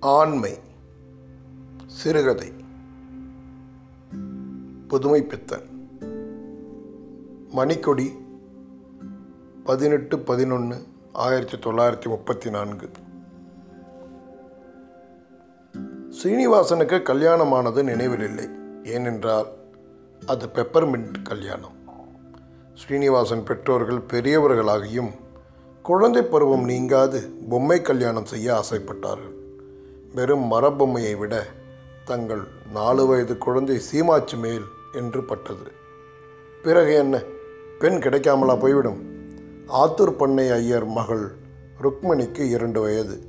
ஆண்மை சிறுகதை புதுமை பித்தன். மணிக்கொடி பதினெட்டு பதினொன்று ஆயிரத்தி தொள்ளாயிரத்தி முப்பத்தி நான்கு. ஸ்ரீனிவாசனுக்கு கல்யாணமானது நினைவில் இல்லை ஏனென்றால் அது பெப்பர்மின்ட் கல்யாணம். ஸ்ரீனிவாசன் பெற்றோர்கள் பெரியவர்களாகியும் குழந்தை பருவம் நீங்காது பொம்மை கல்யாணம் செய்ய ஆசைப்பட்டார்கள். வெறும் மரபொம்மையை விட தங்கள் நாலு வயது குழந்தை சீமாச்சு மேல் என்று பட்டது. பிறகு என்ன? பெண் கிடைக்காமலா போய்விடும். ஆத்தூர் பண்ணை ஐயர் மகள் ருக்மணிக்கு இரண்டு வயது.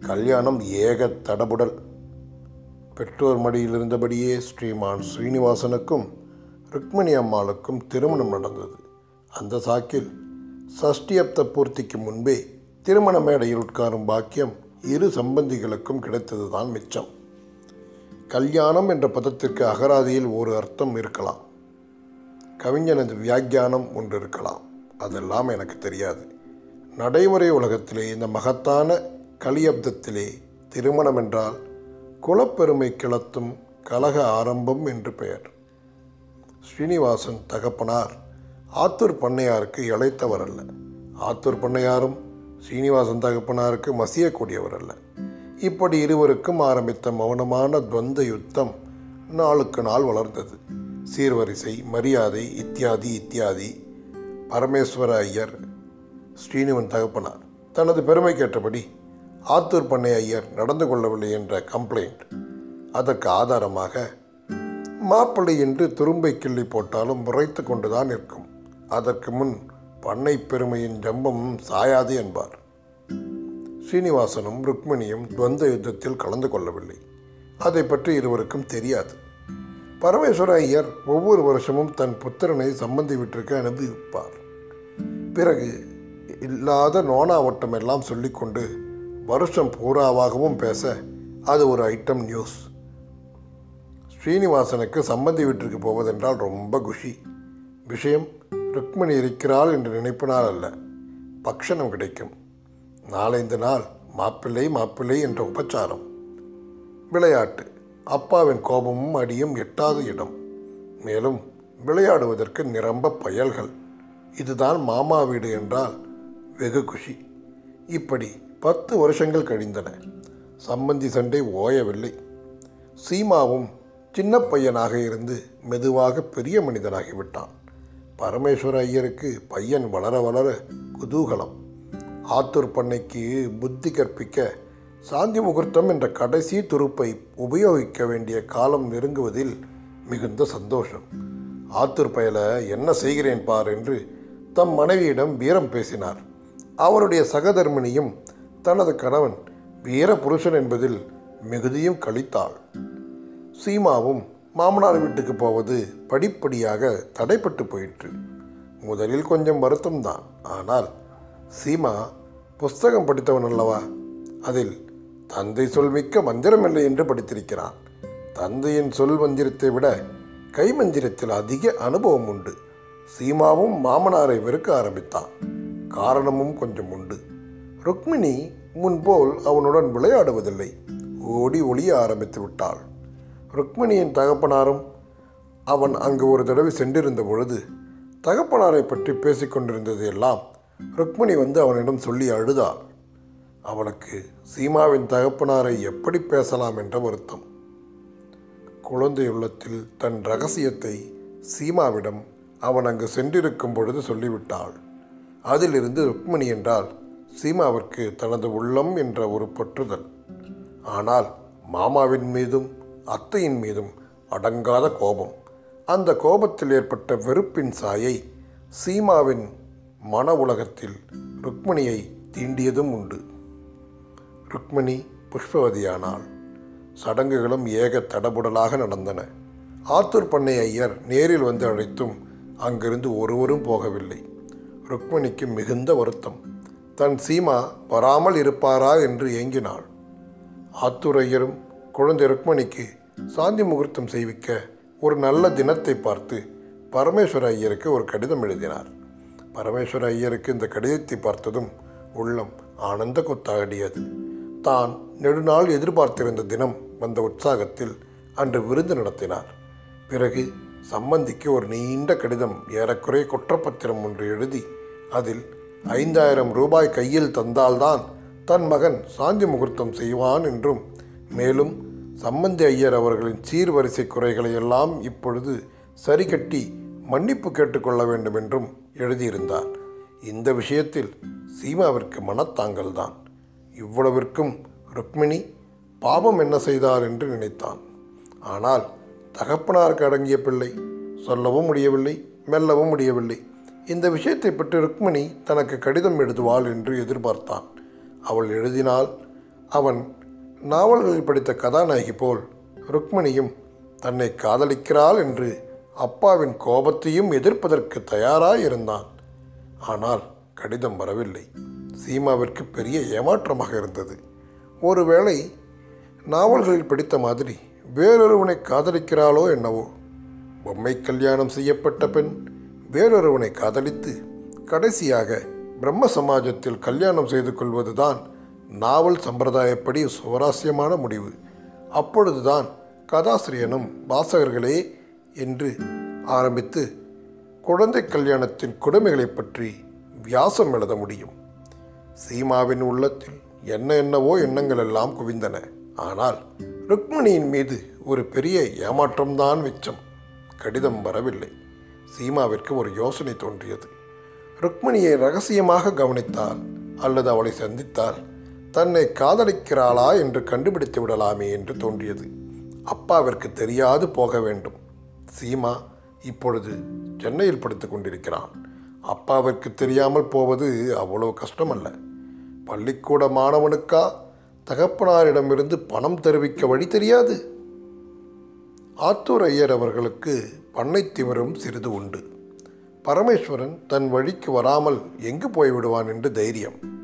கல்யாணம் ஏக தடபுடல். பெற்றோர் மடியில் இருந்தபடியே ஸ்ரீமான் ஸ்ரீனிவாசனுக்கும் ருக்மிணி அம்மாளுக்கும் திருமணம் நடந்தது. அந்த சாக்கில் சஷ்டியப்த பூர்த்திக்கு முன்பே திருமண மேடையில் உட்காரும் பாக்கியம் இரு சம்பந்திகளுக்கும் கிடைத்தது தான் மிச்சம். கல்யாணம் என்ற பதத்திற்கு அகராதியில் ஒரு அர்த்தம் இருக்கலாம். கவிஞனது வியாக்கியானம் ஒன்று இருக்கலாம். அதெல்லாம் எனக்கு தெரியாது. நடைமுறை உலகத்திலே இந்த மகத்தான கலியப்தத்திலே திருமணம் என்றால் குலப்பெருமை கிளத்தும் கலக ஆரம்பம் என்று பெயர். ஸ்ரீனிவாசன் தகப்பனார் ஆத்தூர் பண்ணையாருக்கு இழைத்தவர் அல்ல ஆத்தூர் பண்ணையாரும் ஸ்ரீனிவாசன் தகப்பனாருக்கு மசியக்கூடியவர் அல்ல. இப்படி இருவருக்கும் ஆரம்பித்த மௌனமான துவந்த யுத்தம் நாளுக்கு நாள் வளர்ந்தது. சீர்வரிசை மரியாதை இத்தியாதி இத்தியாதி. பரமேஸ்வர ஐயர் ஸ்ரீனிவன் தகப்பனார் தனது பெருமை கேட்டபடி ஆத்தூர் பண்ணை ஐயர் நடந்து கொள்ளவில்லை என்ற கம்ப்ளைண்ட். அதற்கு ஆதாரமாக மாப்பிள்ளை என்று துரும்பை கிள்ளி போட்டாலும் முறைத்து கொண்டுதான் இருக்கும் அதற்கு முன் பண்ணை பெருமையின் ஜம்பம் சாயாது என்பார். ஸ்ரீனிவாசனும் ருக்மிணியும் துவந்த யுத்தத்தில் கலந்து கொள்ளவில்லை. அதை பற்றி இருவருக்கும் தெரியாது. பரமேஸ்வர ஐயர் ஒவ்வொரு வருஷமும் தன் புத்திரனை சம்பந்தி வீட்டிற்கு அனுப்பிவிப்பார் பிறகு இல்லாத நோனாவட்டம் எல்லாம் சொல்லிக்கொண்டு வருஷம் பூராவாகவும் பேச அது ஒரு ஐட்டம் நியூஸ். ஸ்ரீனிவாசனுக்கு சம்பந்தி வீட்டிற்கு போவதென்றால் ரொம்ப குஷி. விஷயம் ருக்மணி இருக்கிறாள் என்று நினைப்பினால் அல்ல. பக்ஷணம் கிடைக்கும். நாளைந்து நாள் மாப்பிள்ளை மாப்பிள்ளை என்ற உபச்சாரம். விளையாட்டு. அப்பாவின் கோபமும் அடியும் எட்டாத இடம். மேலும் விளையாடுவதற்கு நிரம்ப பயல்கள். இதுதான் மாமா வீடு என்றால் வெகு குஷி. இப்படி பத்து வருஷங்கள் கழிந்தன. சம்பந்தி சண்டை ஓயவில்லை. சீமாவும் சின்ன பையனாக இருந்து மெதுவாக பெரிய மனிதனாகிவிட்டான். பரமேஸ்வர ஐயருக்கு பையன் வளர வளர குதூகலம். ஆத்தூர் பண்ணைக்கு புத்தி கற்பிக்க சாந்தி முகூர்த்தம் என்ற கடைசி துருப்பை உபயோகிக்க வேண்டிய காலம் நெருங்குவதில் மிகுந்த சந்தோஷம். ஆத்தூர் பயல என்ன செய்கிறேன் பார் என்று தம் மனைவியிடம் வீரம் பேசினார். அவருடைய சகதர்மினியும் தனது கணவன் வீர புருஷன் என்பதில் மிகுதியும் கழித்தாள். சீமாவும் மாமனார் வீட்டுக்கு போவது படிப்படியாக தடைப்பட்டு போயிற்று. முதலில் கொஞ்சம் வருத்தம்தான். ஆனால் சீமா புஸ்தகம் படித்தவன் அல்லவா? அதில் தந்தை சொல் மிக்க மந்திரமில்லை என்று படித்திருக்கிறான். தந்தையின் சொல் மந்திரத்தை விட கை மந்திரத்தில் அதிக அனுபவம் உண்டு. சீமாவும் மாமனாரை வெறுக்க ஆரம்பித்தான். காரணமும் கொஞ்சம் உண்டு. ருக்மிணி முன்போல் அவனுடன் விளையாடுவதில்லை. ஓடி ஒளிய ஆரம்பித்து விட்டாள். ருக்மிணியின் தகப்பனாரும் அவன் அங்கு ஒரு தடவை சென்றிருந்த பொழுது தகப்பனாரை பற்றி பேசிக்கொண்டிருந்தது எல்லாம் ருக்மிணி வந்து அவனிடம் சொல்லி அழுதாள். அவளுக்கு சீமாவின் தகப்பனாரை எப்படி பேசலாம் என்ற வருத்தம். குழந்தை உள்ளத்தில் தன் ரகசியத்தை சீமாவிடம் அவன் அங்கு சென்றிருக்கும் பொழுது சொல்லிவிட்டாள். அதிலிருந்து ருக்மிணி என்றால் சீமாவிற்கு தனது உள்ளம் என்ற ஒரு பற்றுதல். ஆனால் மாமாவின் மீதும் அத்தையின் மீதும் அடங்காத கோபம். அந்த கோபத்தில் ஏற்பட்ட வெறுப்பின் சாயை சீமாவின் மன உலகத்தில் ருக்மிணியை தீண்டியதும் உண்டு. ருக்மிணி புஷ்பவதியானாள் சடங்குகளும் ஏக தடபுடலாக நடந்தன. ஆத்தூர் பண்ணை ஐயர் நேரில் வந்து அழைத்தும் அங்கிருந்து ஒருவரும் போகவில்லை. ருக்மிணிக்கு மிகுந்த வருத்தம். தன் சீமா வராமல் இருப்பாரா என்று ஏங்கினாள். ஆத்தூர் ஐயரும் குழந்தை ருக்மணிக்கு சாந்தி முகூர்த்தம் செய்விக்க ஒரு நல்ல தினத்தை பார்த்து பரமேஸ்வர ஐயருக்கு ஒரு கடிதம் எழுதினார். பரமேஸ்வர ஐயருக்கு இந்த கடிதத்தை பார்த்ததும் உள்ளம் ஆனந்த கொத்தாடியது தான் நெடுநாள் எதிர்பார்த்திருந்த தினம் வந்த உற்சாகத்தில் அன்று விருந்து நடத்தினார். பிறகு சம்பந்திக்கு ஒரு நீண்ட கடிதம் ஏறக்குறைய குற்றப்பத்திரம் ஒன்று எழுதி அதில் ஐந்தாயிரம் ரூபாய் கையில் தந்தால்தான் தன் மகன் சாந்தி முகூர்த்தம் செய்வான் என்றும் மேலும் சம்பந்தி ஐயர் அவர்களின் சீர்வரிசை குறைகளை எல்லாம் இப்பொழுது சரிகட்டி மன்னிப்பு கேட்டுக்கொள்ள வேண்டும் என்றும் எழுதியிருந்தார். இந்த விஷயத்தில் சீமாவிற்கு மனத்தாங்கல்தான். இவ்வளவிற்கும் ருக்மிணி பாபம் என்ன செய்தார் என்று நினைத்தான். ஆனால் தகப்பனாருக்கு அடங்கிய பிள்ளை சொல்லவும் முடியவில்லை மெல்லவும் முடியவில்லை. இந்த விஷயத்தை பற்றி ருக்மிணி தனக்கு கடிதம் எழுதுவாள் என்று எதிர்பார்த்தான். அவள் எழுதினால் அவன் நாவல்களில் படித்த கதாநாயகி போல் ருக்மணியும் தன்னை காதலிக்கிறாள் என்று அப்பாவின் கோபத்தையும் எதிர்ப்பதற்கு தயாராய் இருந்தான் ஆனால் கடிதம் வரவில்லை. சீமாவிற்கு பெரிய ஏமாற்றமாக இருந்தது. ஒருவேளை நாவல்களில் படித்த மாதிரி வேறொருவனை காதலிக்கிறாளோ என்னவோ? பொம்மை கல்யாணம் செய்யப்பட்ட பெண் வேறொருவனை காதலித்து கடைசியாக பிரம்ம சமாஜத்தில் கல்யாணம் செய்து கொள்வதுதான் நாவல் சம்பிரதாயப்படி சுவாரஸ்யமான முடிவு. அப்பொழுதுதான் கதாசிரியனும் வாசகர்களே என்று ஆரம்பித்து குழந்தை கல்யாணத்தின் கொடுமைகளைப் பற்றி வியாசம் எழுத முடியும். சீமாவின் உள்ளத்தில் என்ன என்னவோ எண்ணங்கள் எல்லாம் குவிந்தன. ஆனால் ருக்மிணியின் மீது ஒரு பெரிய ஏமாற்றம்தான் மிச்சம். கடிதம் வரவில்லை. சீமாவிற்கு ஒரு யோசனை தோன்றியது. ருக்மிணியை ரகசியமாக கவனித்தால் அல்லது அவளை சந்தித்தால் தன்னை காதலிக்கிறாளா என்று கண்டுபிடித்து விடலாமே என்று தோன்றியது. அப்பாவிற்கு தெரியாது போக வேண்டும். சீமா இப்பொழுது சென்னையில் படித்துக் கொண்டிருக்கிறான். அப்பாவிற்கு தெரியாமல் போவது அவ்வளவு கஷ்டமல்ல. பள்ளிக்கூட மாணவனுக்கா? தகப்பனாரிடமிருந்து பணம் தெரிவிக்க வழி தெரியாது. ஆத்தூர் ஐயர் அவர்களுக்கு பண்ணை திமிரும் சிறிது உண்டு. பரமேஸ்வரன் தன் வழிக்கு வராமல் எங்கு போய்விடுவான் என்று தைரியம்.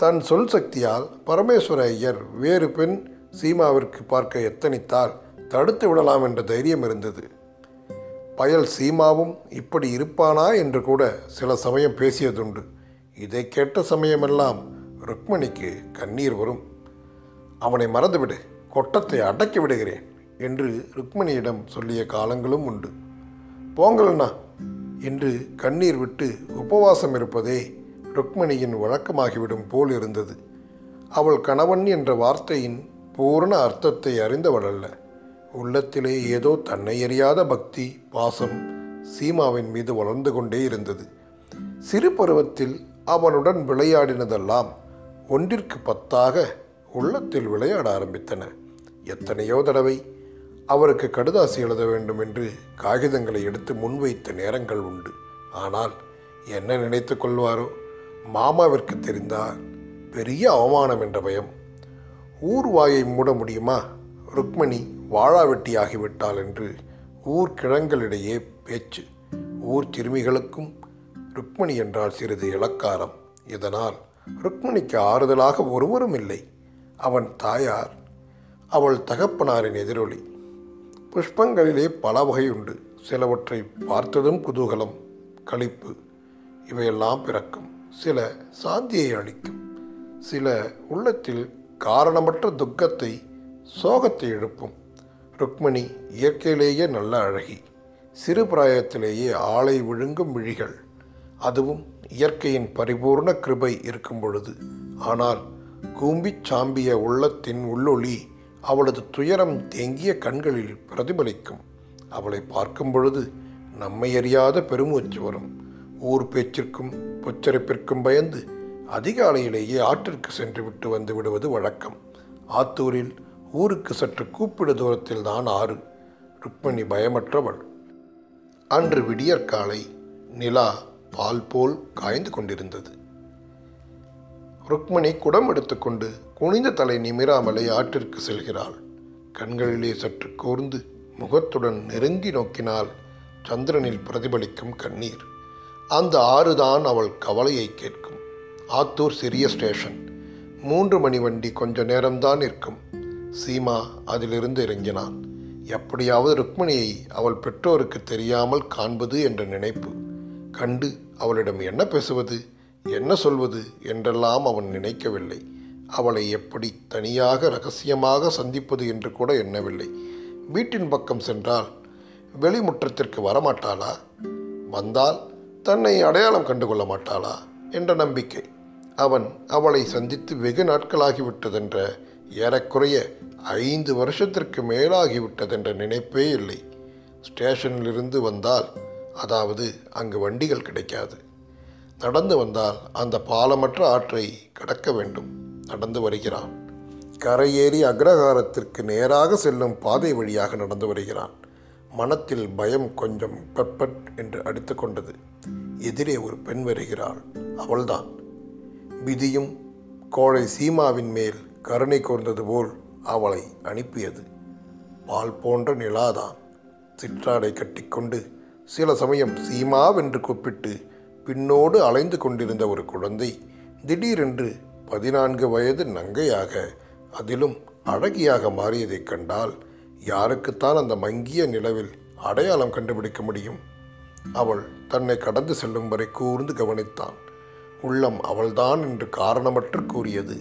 தன் சொல் சக்தியால் பரமேஸ்வர ஐயர் வேறு பெண் சீமாவிற்கு பார்க்க எத்தனித்தால் தடுத்து விடலாம் என்ற தைரியம் இருந்தது. பயல் சீமாவும் இப்படி இருப்பானா என்று கூட சில சமயம் பேசியதுண்டு. இதை கேட்ட சமயமெல்லாம் ருக்மணிக்கு கண்ணீர் வரும். அவனை மறந்துவிடு கொட்டத்தை அடக்கி விடுகிறேன் என்று ருக்மணியிடம் சொல்லிய காலங்களும் உண்டு. போங்கள்ண்ணா என்று கண்ணீர் விட்டு உபவாசம் இருப்பதே ருக்மணியின் வழக்கமாகிவிடும் போல் இருந்தது. அவள் கணவன் என்ற வார்த்தையின் பூரண அர்த்தத்தை அறிந்தவளல்ல. உள்ளத்திலே ஏதோ தன்னை அறியாத பக்தி பாசம் சீமாவின் மீது வளர்ந்து கொண்டே இருந்தது. சிறு பருவத்தில் அவனுடன் விளையாடினதெல்லாம் ஒன்றிற்கு பத்தாக உள்ளத்தில் விளையாட ஆரம்பித்தன. எத்தனையோ தடவை அவருக்கு கடுதாசி எழுத வேண்டும் என்று காகிதங்களை எடுத்து முன்வைத்த நேரங்கள் உண்டு. ஆனால் என்ன நினைத்து கொள்வாரோ? மாமாவிற்கு தெரிந்தால் பெரிய அவமானம் என்ற பயம். ஊர் வாயை மூட முடியுமா? ருக்மணி வாழாவெட்டி ஆகிவிட்டாள் என்று ஊர் கிழங்களிடையே பேச்சு. ஊர் சிறுமிகளுக்கும் ருக்மணி என்றால் சிறிது இலக்காரம் இதனால் ருக்மணிக்கு ஆறுதலாக ஒருவரும் இல்லை. அவன் தாயார் அவள் தகப்பனாரின் எதிரொலி. புஷ்பங்களிலே பல வகை உண்டு சிலவற்றை பார்த்ததும் குதூகலம் களிப்பு இவையெல்லாம் பிறக்கும். சில சாந்தியை அளிக்கும். சில உள்ளத்தில் காரணமற்ற துக்கத்தை சோகத்தை எழுப்பும். ருக்மணி இயற்கையிலேயே நல்ல அழகி. சிறு பிராயத்திலேயே ஆளை விழுங்கும் விழிகள். அதுவும் இயற்கையின் பரிபூர்ண கிருபை இருக்கும் பொழுது. ஆனால் கூம்பிச் சாம்பிய உள்ளத்தின் உள்ளொளி அவளது துயரம் தேங்கிய கண்களில் பிரதிபலிக்கும். அவளை பார்க்கும் பொழுது நம்மை அறியாத பெருமூச்சு வரும். ஊர் பேச்சிற்கும் பொச்சரிப்பிற்கும் பயந்து அதிகாலையிலேயே ஆற்றிற்கு சென்று விட்டு வந்து விடுவது வழக்கம். ஆத்தூரில் ஊருக்கு சற்று கூப்பிடு தூரத்தில் தான் ஆறு. ருக்மணி பயமற்றவள். அன்று விடியற்காலை நிலா பால் போல் காய்ந்து கொண்டிருந்தது. ருக்மணி குடம் எடுத்துக்கொண்டு குனிந்த தலை நிமிராமலே ஆற்றிற்கு செல்கிறாள். கண்களிலே சற்று கூர்ந்து முகத்துடன் நெருங்கி நோக்கினால் சந்திரனில் பிரதிபலிக்கும் கண்ணீர். அந்த ஆறுதான் அவள் கவலையை கேட்கும். ஆத்தூர் சிறிய ஸ்டேஷன். மூன்று மணி வண்டி கொஞ்ச நேரம்தான் இருக்கும் சீமா அதிலிருந்து இறங்கினான். எப்படியாவது ருக்மிணியை அவள் பெற்றோருக்கு தெரியாமல் காண்பது என்ற நினைப்பு. கண்டு அவளிடம் என்ன பேசுவது என்ன சொல்வது என்றெல்லாம் அவன் நினைக்கவில்லை. அவளை எப்படி தனியாக ரகசியமாக சந்திப்பது என்று கூட எண்ணவில்லை. வீட்டின் பக்கம் சென்றால் வெளிமுற்றத்திற்கு வரமாட்டாளா? வந்தால் தன்னை அடையாளம் கண்டுகொள்ள மாட்டாளா? என்ற நம்பிக்கை. அவன் அவளை சந்தித்து வெகு நாட்களாகிவிட்டதென்ற ஏறக்குறைய ஐந்து வருஷத்திற்கு மேலாகிவிட்டதென்ற நினைப்பே இல்லை. ஸ்டேஷனிலிருந்து வந்தால் அதாவது அங்கு வண்டிகள் கிடைக்காது. நடந்து வந்தால் அந்த பாலமற்ற ஆற்றை கடக்க வேண்டும். நடந்து வருகிறான். கரையேறி அக்ரஹாரத்திற்கு நேராக செல்லும் பாதை வழியாக நடந்து வருகிறான். மனத்தில் பயம் கொஞ்சம் பட்பட் என்று அடித்து கொண்டது. எதிரே ஒரு பெண் வருகிறாள். அவள்தான். விதியும் கோழை சீமாவின் மேல் கருணை கூர்ந்தது போல் அவளை அனுப்பியது. பால் போன்ற நிலாதான் சிற்றாடை கட்டிக்கொண்டு சில சமயம் சீமாவென்று கூப்பிட்டு பின்னோடு அலைந்து கொண்டிருந்த ஒரு குழந்தை திடீரென்று பதினான்கு வயது நங்கையாக அதிலும் அழகியாக மாறியதைக் கண்டால் யாருக்குத்தான் அந்த மங்கிய நிலவில் அடையாளம் கண்டுபிடிக்க முடியும்? அவள் தன்னை கடந்து செல்லும் வரை கூர்ந்து கவனித்தான். உள்ளம் அவள்தான் என்று காரணமற்று கூறியது.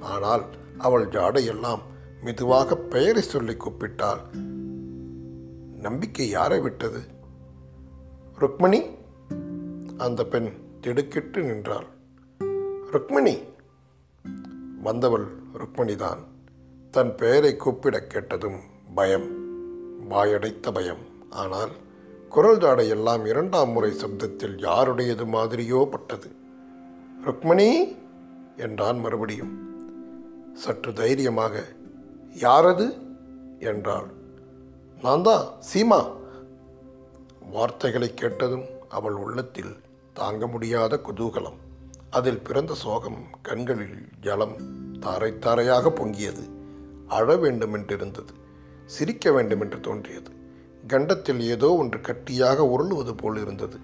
ஆனால் அவள் ஜாடையெல்லாம் மெதுவாக பெயரை சொல்லி கூப்பிட்டாள். நம்பிக்கை யாரை விட்டது? ருக்மணி? அந்த பெண் திடுக்கிட்டு நின்றாள். ருக்மிணி? வந்தவள் ருக்மணிதான். தன் பெயரை கூப்பிட கேட்டதும் பயம் வாயடைத்த பயம். ஆனால் குரல் எல்லாம் இரண்டாம் முறை சப்தத்தில் யாருடையது மாதிரியோ பட்டது. ருக்மணி! என்றான் மறுபடியும். சற்று தைரியமாக யாரது? என்றாள். நான் தான் சீமா. வார்த்தைகளை கேட்டதும் அவள் உள்ளத்தில் தாங்க முடியாத குதூகலம். அதில் பிறந்த சோகம் கண்களில் ஜலம் தாரை தாரையாக பொங்கியது. அழ வேண்டுமென்றிருந்தது. சிரிக்க வேண்டுமென்று தோன்றியது. கண்டத்தில் ஏதோ ஒன்று கட்டியாக உருளுவது போல் இருந்தது.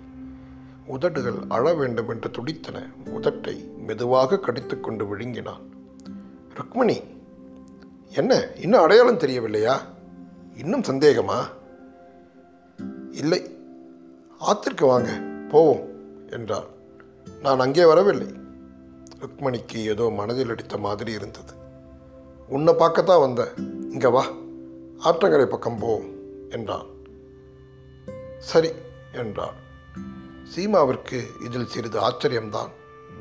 உதடுகள் அழ வேண்டுமென்று துடித்தன. உதட்டை மெதுவாக கடித்துக்கொண்டு விழுங்கினான். ருக்மணி என்ன இன்னும் அடையாளம் தெரியவில்லையா? இன்னும் சந்தேகமா? இல்லை. ஆத்திற்கு வாங்க போவோம் என்றார் நான் அங்கே வரவில்லை. ருக்மணிக்கு ஏதோ மனதில் அடித்த மாதிரி இருந்தது. உன்னை பார்க்கத்தான் வந்தேன். இங்கே வா. ஆற்றங்கரை பக்கம் போ என்றான். சரி என்றார் சீமாவிற்கு இதில் சிறிது ஆச்சரியம்தான்.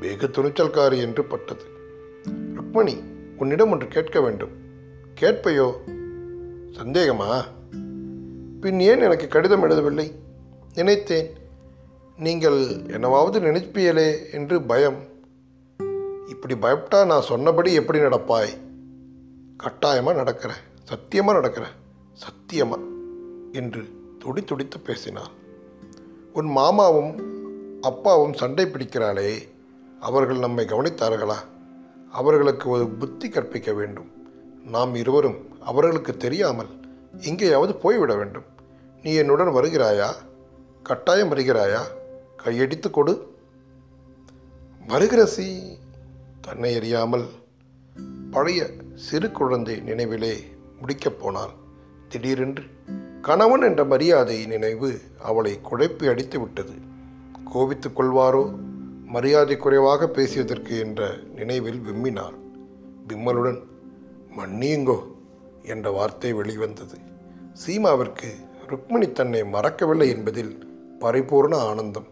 வெகு துணிச்சல்காரி என்று பட்டது. ருக்மணி உன்னிடம் ஒன்று கேட்க வேண்டும். கேட்பையோ? சந்தேகமா? பின் ஏன் எனக்கு கடிதம் எழுதவில்லை? நினைத்தேன். நீங்கள் என்னவாவது நினைப்பியலே என்று பயம். இப்படி பயப்பட்டா நான் சொன்னபடி எப்படி நடப்பாய்? கட்டாயமாக நடக்கிறேன். சத்தியமாக நடக்கிறேன் சத்தியமாக என்று துடி துடித்து பேசினார் உன் மாமாவும் அப்பாவும் சண்டை பிடிக்கிறாளே அவர்கள் நம்மை கவனித்தார்களா? அவர்களுக்கு ஒரு புத்தி கற்பிக்க வேண்டும். நாம் இருவரும் அவர்களுக்கு தெரியாமல் எங்கேயாவது போய்விட வேண்டும். நீ என்னுடன் வருகிறாயா? கட்டாயம் வருகிறாயா? கையடித்து கொடு. வருகிற சி தன்னை அறியாமல் பழைய சிறு குழந்தை நினைவிலே முடிக்கப் போனாள். திடீரென்று கணவன் என்ற மரியாதை நினைவு அவளை குழப்பி அடித்து விட்டது. கோபித்துக் கொள்வாரோ? மரியாதை குறைவாக பேசியதற்கு என்ற நினைவில் விம்மினாள். விம்மலுடன் மன்னியுங்கோ என்ற வார்த்தை வெளிவந்தது. சீமாவிற்கு ருக்மிணி தன்னை மறக்கவில்லை என்பதில் பரிபூர்ண ஆனந்தம்.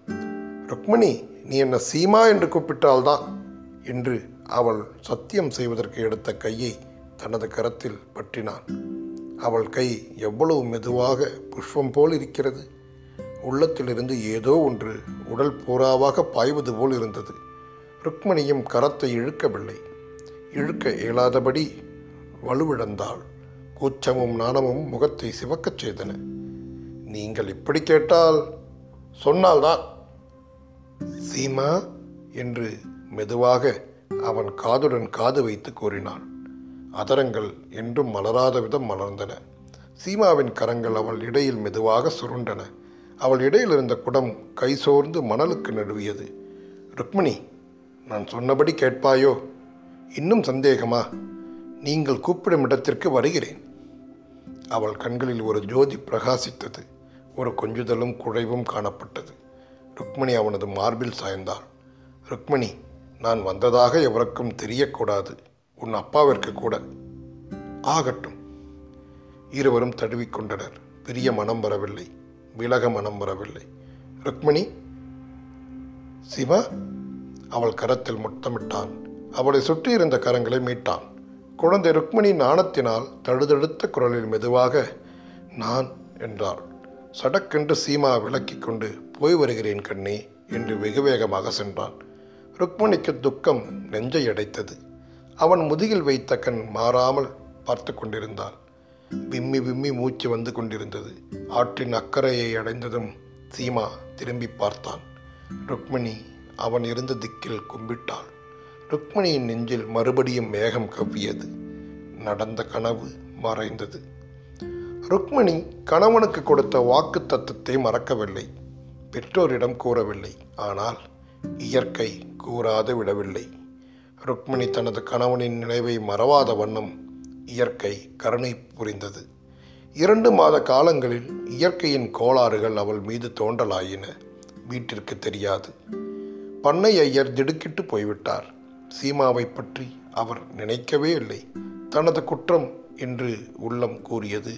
ருக்மிணி நீ என்ன சீமா என்று கூப்பிட்டால்தான்? என்று அவள் சத்தியம் செய்வதற்கு எடுத்த கையை தனது கரத்தில் பற்றினான். அவள் கை எவ்வளவு மெதுவாக புஷ்பம் போல் இருக்கிறது. உள்ளத்திலிருந்து ஏதோ ஒன்று உடல் பூராவாக பாய்வது போல் இருந்தது. ருக்மணியும் கரத்தை இழுக்கவில்லை. இழுக்க இயலாதபடி வலுவிழந்தாள். கூச்சமும் நாணமும் முகத்தை சிவக்கச் செய்தன. நீங்கள் இப்படி கேட்டால் சொன்னால்தான் சீமா என்று மெதுவாக அவன் காதுடன் காது வைத்து கூறினாள் அதரங்கள் என்றும் மலராத விதம் மலர்ந்தன. சீமாவின் கரங்கள் அவள் இடையில் மெதுவாக சுருண்டன. அவள் இடையில் இருந்த குடம் கை சோர்ந்து மணலுக்கு நடுவியது. ருக்மிணி நான் சொன்னபடி கேட்பாயோ? இன்னும் சந்தேகமா? நீங்கள் கூப்பிடும் இடத்திற்கு வருகிறேன். அவள் கண்களில் ஒரு ஜோதி பிரகாசித்தது. ஒரு கொஞ்சுதலும் குழைவும் காணப்பட்டது. ருக்மிணி அவனது மார்பில் சாய்ந்தாள். ருக்மிணி நான் வந்ததாக எவருக்கும் தெரியக்கூடாது. உன் அப்பாவிற்கு கூட. ஆகட்டும். இருவரும் தழுவிக்கொண்டனர். பெரிய மனம் வரவில்லை. விலக மனம் வரவில்லை. ருக்மிணி சிவா அவள் கரத்தில் முத்தமிட்டான். அவளை சுற்றியிருந்த கரங்களை மீட்டான். குழந்தை ருக்மிணி நாணத்தினால் தழுதழுத்த குரலில் மெதுவாக நான் என்றாள். சடக்கென்று சீமா விலக்கிக் கொண்டு போய் வருகிறேன் கண்ணே என்று வெகு வேகமாக சென்றான். ருக்மிணிக்கு துக்கம் நெஞ்சை அடைத்தது. அவன் முதுகில் வைத்த கண் மாறாமல் பார்த்து கொண்டிருந்தான் விம்மி விம்மி மூச்சு வந்து கொண்டிருந்தது. ஆற்றின் அக்கறையை அடைந்ததும் சீமா திரும்பி பார்த்தான். ருக்மிணி அவன் இருந்த திக்கில் கும்பிட்டாள். ருக்மிணியின் நெஞ்சில் மறுபடியும் மேகம் கவ்வியது. நடந்த கனவு மறைந்தது. ருக்மிணி கணவனுக்கு கொடுத்த வாக்கு தத்துவத்தை மறக்கவில்லை. பெற்றோரிடம் கூறவில்லை. ஆனால் இயற்கை கூறாது விடவில்லை. ருக்மிணி தனது கணவனின் நினைவை மறவாத வண்ணம் இயற்கை கருணை புரிந்தது. இரண்டு மாத காலங்களில் இயற்கையின் கோளாறுகள் அவள் மீது தோன்றலாயின. வீட்டிற்கு தெரியாது. பண்ணை ஐயர் திடுக்கிட்டு போய்விட்டார். சீமாவை பற்றி அவர் நினைக்கவே இல்லை. தனது குற்றம் என்று உள்ளம் கூறியது.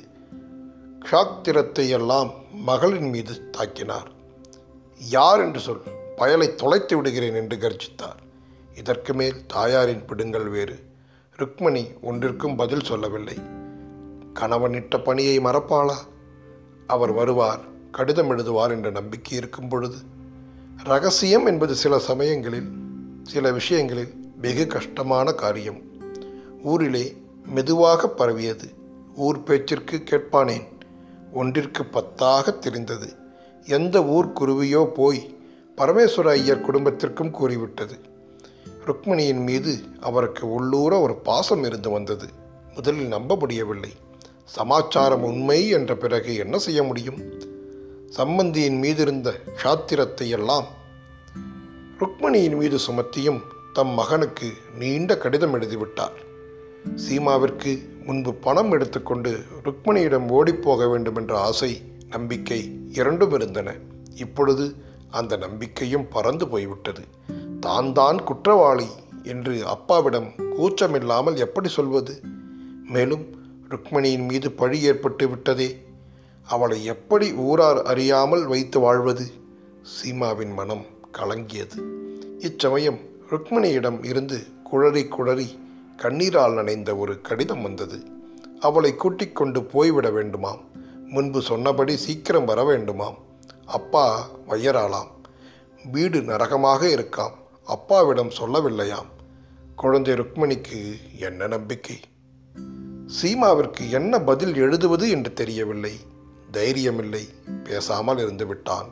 ஷாக்திரத்தை எல்லாம் மகளின் மீது தாக்கினார். யார் என்று சொல் பயலை தொலைத்து விடுகிறேன் என்று கர்ஜித்தார். இதற்கு மேல் தாயாரின் பிடுங்கள் வேறு. ருக்மணி ஒன்றிற்கும் பதில் சொல்லவில்லை. கணவனிட்ட பணியை மறப்பாளா? அவர் வருவார் கடிதம் எழுதுவார் என்ற நம்பிக்கை இருக்கும் பொழுது. ரகசியம் என்பது சில சமயங்களில் சில விஷயங்களில் வெகு கஷ்டமான காரியம். ஊரிலே மெதுவாக பரவியது. ஊர் பேச்சிற்கு கேட்பானேன். ஒன்றிற்கு பத்தாக தெரிந்தது. எந்த ஊர் குருவியோ போய் பரமேஸ்வர ஐயர் குடும்பத்திற்கும் கூறிவிட்டது. ருக்மிணியின் மீது அவருக்கு உள்ளூர ஒரு பாசம் இருந்து வந்தது. முதலில் நம்ப முடியவில்லை. சமாச்சாரம் உண்மை என்ற பிறகு என்ன செய்ய முடியும்? சம்பந்தியின் மீது இருந்த சாத்திரத்தை எல்லாம் ருக்மணியின் மீது சுமத்தியும் தம் மகனுக்கு நீண்ட கடிதம் எழுதிவிட்டார். சீமாவிற்கு முன்பு பணம் எடுத்துக்கொண்டு ருக்மணியிடம் ஓடிப்போக வேண்டும் என்ற ஆசை நம்பிக்கை இரண்டும் இருந்தன. இப்பொழுது அந்த நம்பிக்கையும் பறந்து போய்விட்டது. தான் தான் குற்றவாளி என்று அப்பாவிடம் கூச்சமில்லாமல் எப்படி சொல்வது? மேலும் ருக்மணியின் மீது பழி ஏற்பட்டு விட்டதே. அவளை எப்படி ஊரார் அறியாமல் வைத்து வாழ்வது? சீமாவின் மனம் கலங்கியது. இச்சமயம் ருக்மிணியிடம் இருந்து குழறி குழறி கண்ணீரால் நனைந்த ஒரு கடிதம் வந்தது. அவளை கூட்டிக் கொண்டு போய்விட வேண்டுமாம். முன்பு சொன்னபடி சீக்கிரம் வர வேண்டுமாம். அப்பா வயராலாம் வீடு நரகமாக இருக்காம். அப்பாவிடம் சொல்லவில்லையாம். குழந்தை ருக்மிணிக்கு என்ன நம்பிக்கை? சீமாவிற்கு என்ன பதில் எழுதுவது என்று தெரியவில்லை. தைரியமில்லை. பேசாமல் இருந்து விட்டான்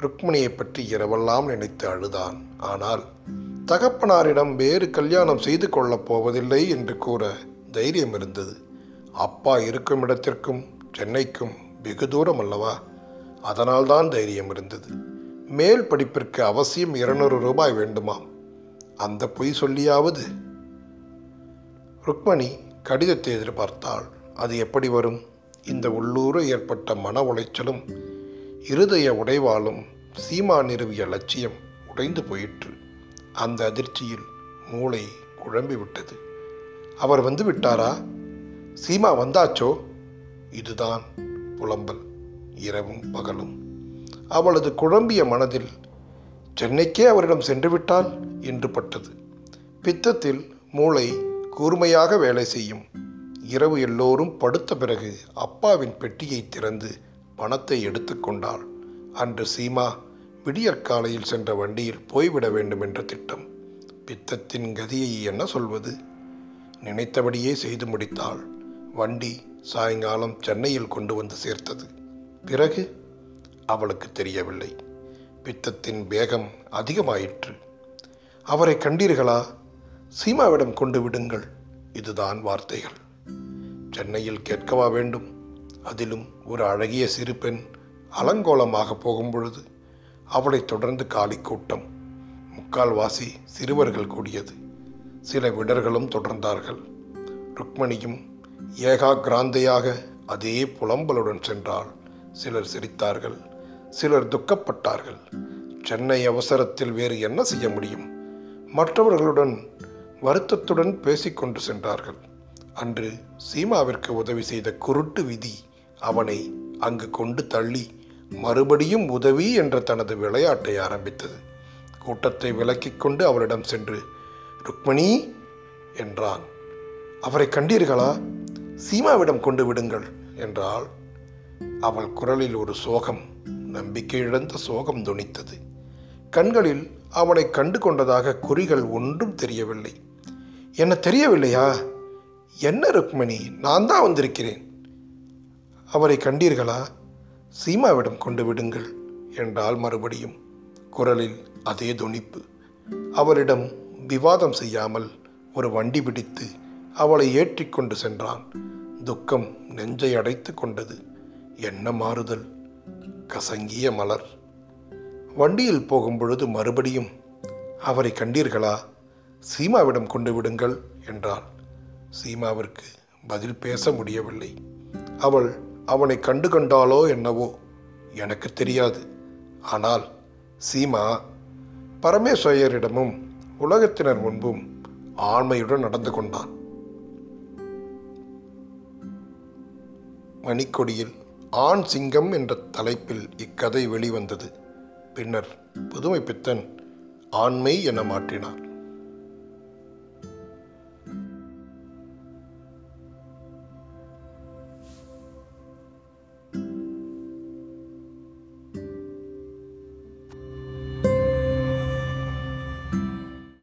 ருக்மிணியை பற்றி இரவெல்லாம் நினைத்து அழுதான். ஆனால் தகப்பனாரிடம் வேறு கல்யாணம் செய்து கொள்ளப் போவதில்லை என்று கூற தைரியம் இருந்தது. அப்பா இருக்கும் இடத்திற்கும் சென்னைக்கும் வெகு தூரம் அல்லவா? அதனால்தான் தைரியம் இருந்தது. மேல் படிப்பிற்கு அவசியம் இருநூறு ரூபாய் வேண்டுமாம். அந்த பொய் சொல்லியாவது? ருக்மணி கடிதத்தை எதிர்பார்த்தாள். அது எப்படி வரும்? இந்த உள்ளூர ஏற்பட்ட மன உளைச்சலும் இருதய உடைவாலும் சீமா நிறுவிய லட்சியம் உடைந்து போயிற்று. அந்த அதிர்ச்சியில் மூளை குழம்பி விட்டது அவர் வந்து விட்டாரா சீமா வந்தாச்சோ? இதுதான் புலம்பல். இரவும் பகலும். அவளது குழம்பிய மனதில் சென்னைக்கே அவரிடம் சென்று விட்டால்? என்று பட்டது. பித்தத்தில் மூளை கூர்மையாக வேலை செய்யும். இரவு எல்லோரும் படுத்த பிறகு அப்பாவின் பெட்டியை திறந்து பணத்தை எடுத்துக்கொண்டாள் அன்று சீமா விடியற்காலையில் சென்ற வண்டியில் போய்விட வேண்டும் என்ற திட்டம். பித்தத்தின் கதியை என்ன சொல்வது? நினைத்தபடியே செய்து முடித்தாள். வண்டி சாயங்காலம் சென்னையில் கொண்டு வந்து சேர்த்தது. பிறகு அவளுக்கு தெரியவில்லை. பித்தத்தின் வேகம் அதிகமாயிற்று. அவரை கண்டீர்களா? சீமாவிடம் கொண்டு விடுங்கள். இதுதான் வார்த்தைகள். சென்னையில் கேட்கவா வேண்டும்? அதிலும் ஒரு அழகிய சிறு பெண் அலங்கோலமாக போகும்பொழுது அவளை அவளைத் தொடர்ந்து காலி கூட்டம். முக்கால்வாசி சிறுவர்கள் கூடியது. சில விடர்களும் தொடர்ந்தார்கள். ருக்மணியும் ஏகாகிராந்தையாக அதே புலம்பலுடன் சென்றாள். சிலர் சிரித்தார்கள். சிலர் துக்கப்பட்டார்கள். சென்னை அவசரத்தில் வேறு என்ன செய்ய முடியும்? மற்றவர்களுடன் வருத்தத்துடன் பேசிக்கொண்டு சென்றார்கள். அன்று சீமாவிற்கு உதவி செய்த குருட்டு விதி அவனை அங்கு கொண்டு தள்ளி மறுபடியும் உதவி என்ற தனது விளையாட்டை ஆரம்பித்தது. கூட்டத்தை விலக்கிக் கொண்டு அவரிடம் சென்று ருக்மணி என்றான். அவரை கண்டீர்களா? சீமாவிடம் கொண்டு விடுங்கள் என்றாள். அவள் குரலில் ஒரு சோகம் நம்பிக்கை இழந்த சோகம் துணித்தது. கண்களில் அவனை கண்டு கொண்டதாக குறிகள் ஒன்றும் தெரியவில்லை. என்ன தெரியவில்லையா? என்ன ருக்மணி நான் தான் வந்திருக்கிறேன். அவரை கண்டீர்களா? சீமாவிடம் கொண்டு விடுங்கள் என்றால் மறுபடியும். குரலில் அதே துணிப்பு. அவளிடம் விவாதம் செய்யாமல் ஒரு வண்டி பிடித்து அவளை ஏற்றிக்கொண்டு சென்றான். துக்கம் நெஞ்சை அடைத்து கொண்டது. என்ன மாறுதல்? கசங்கிய மலர். வண்டியில் போகும்பொழுது மறுபடியும் அவரை கண்டீர்களா? சீமாவிடம் கொண்டு விடுங்கள் என்றாள். சீமாவிற்கு பதில் பேச முடியவில்லை. அவள் அவனை கண்டு கண்டாளோ என்னவோ? எனக்கு தெரியாது. ஆனால் சீமா பரமேஸ்வரரிடமும் உலகத்தினர் முன்பும் ஆண்மையுடன் நடந்து கொண்டான். மணிக்கொடியில் ஆண் சிங்கம் என்ற தலைப்பில் இக்கதை வெளிவந்தது. பின்னர் புதுமை பித்தன் ஆண்மை என மாற்றினார்.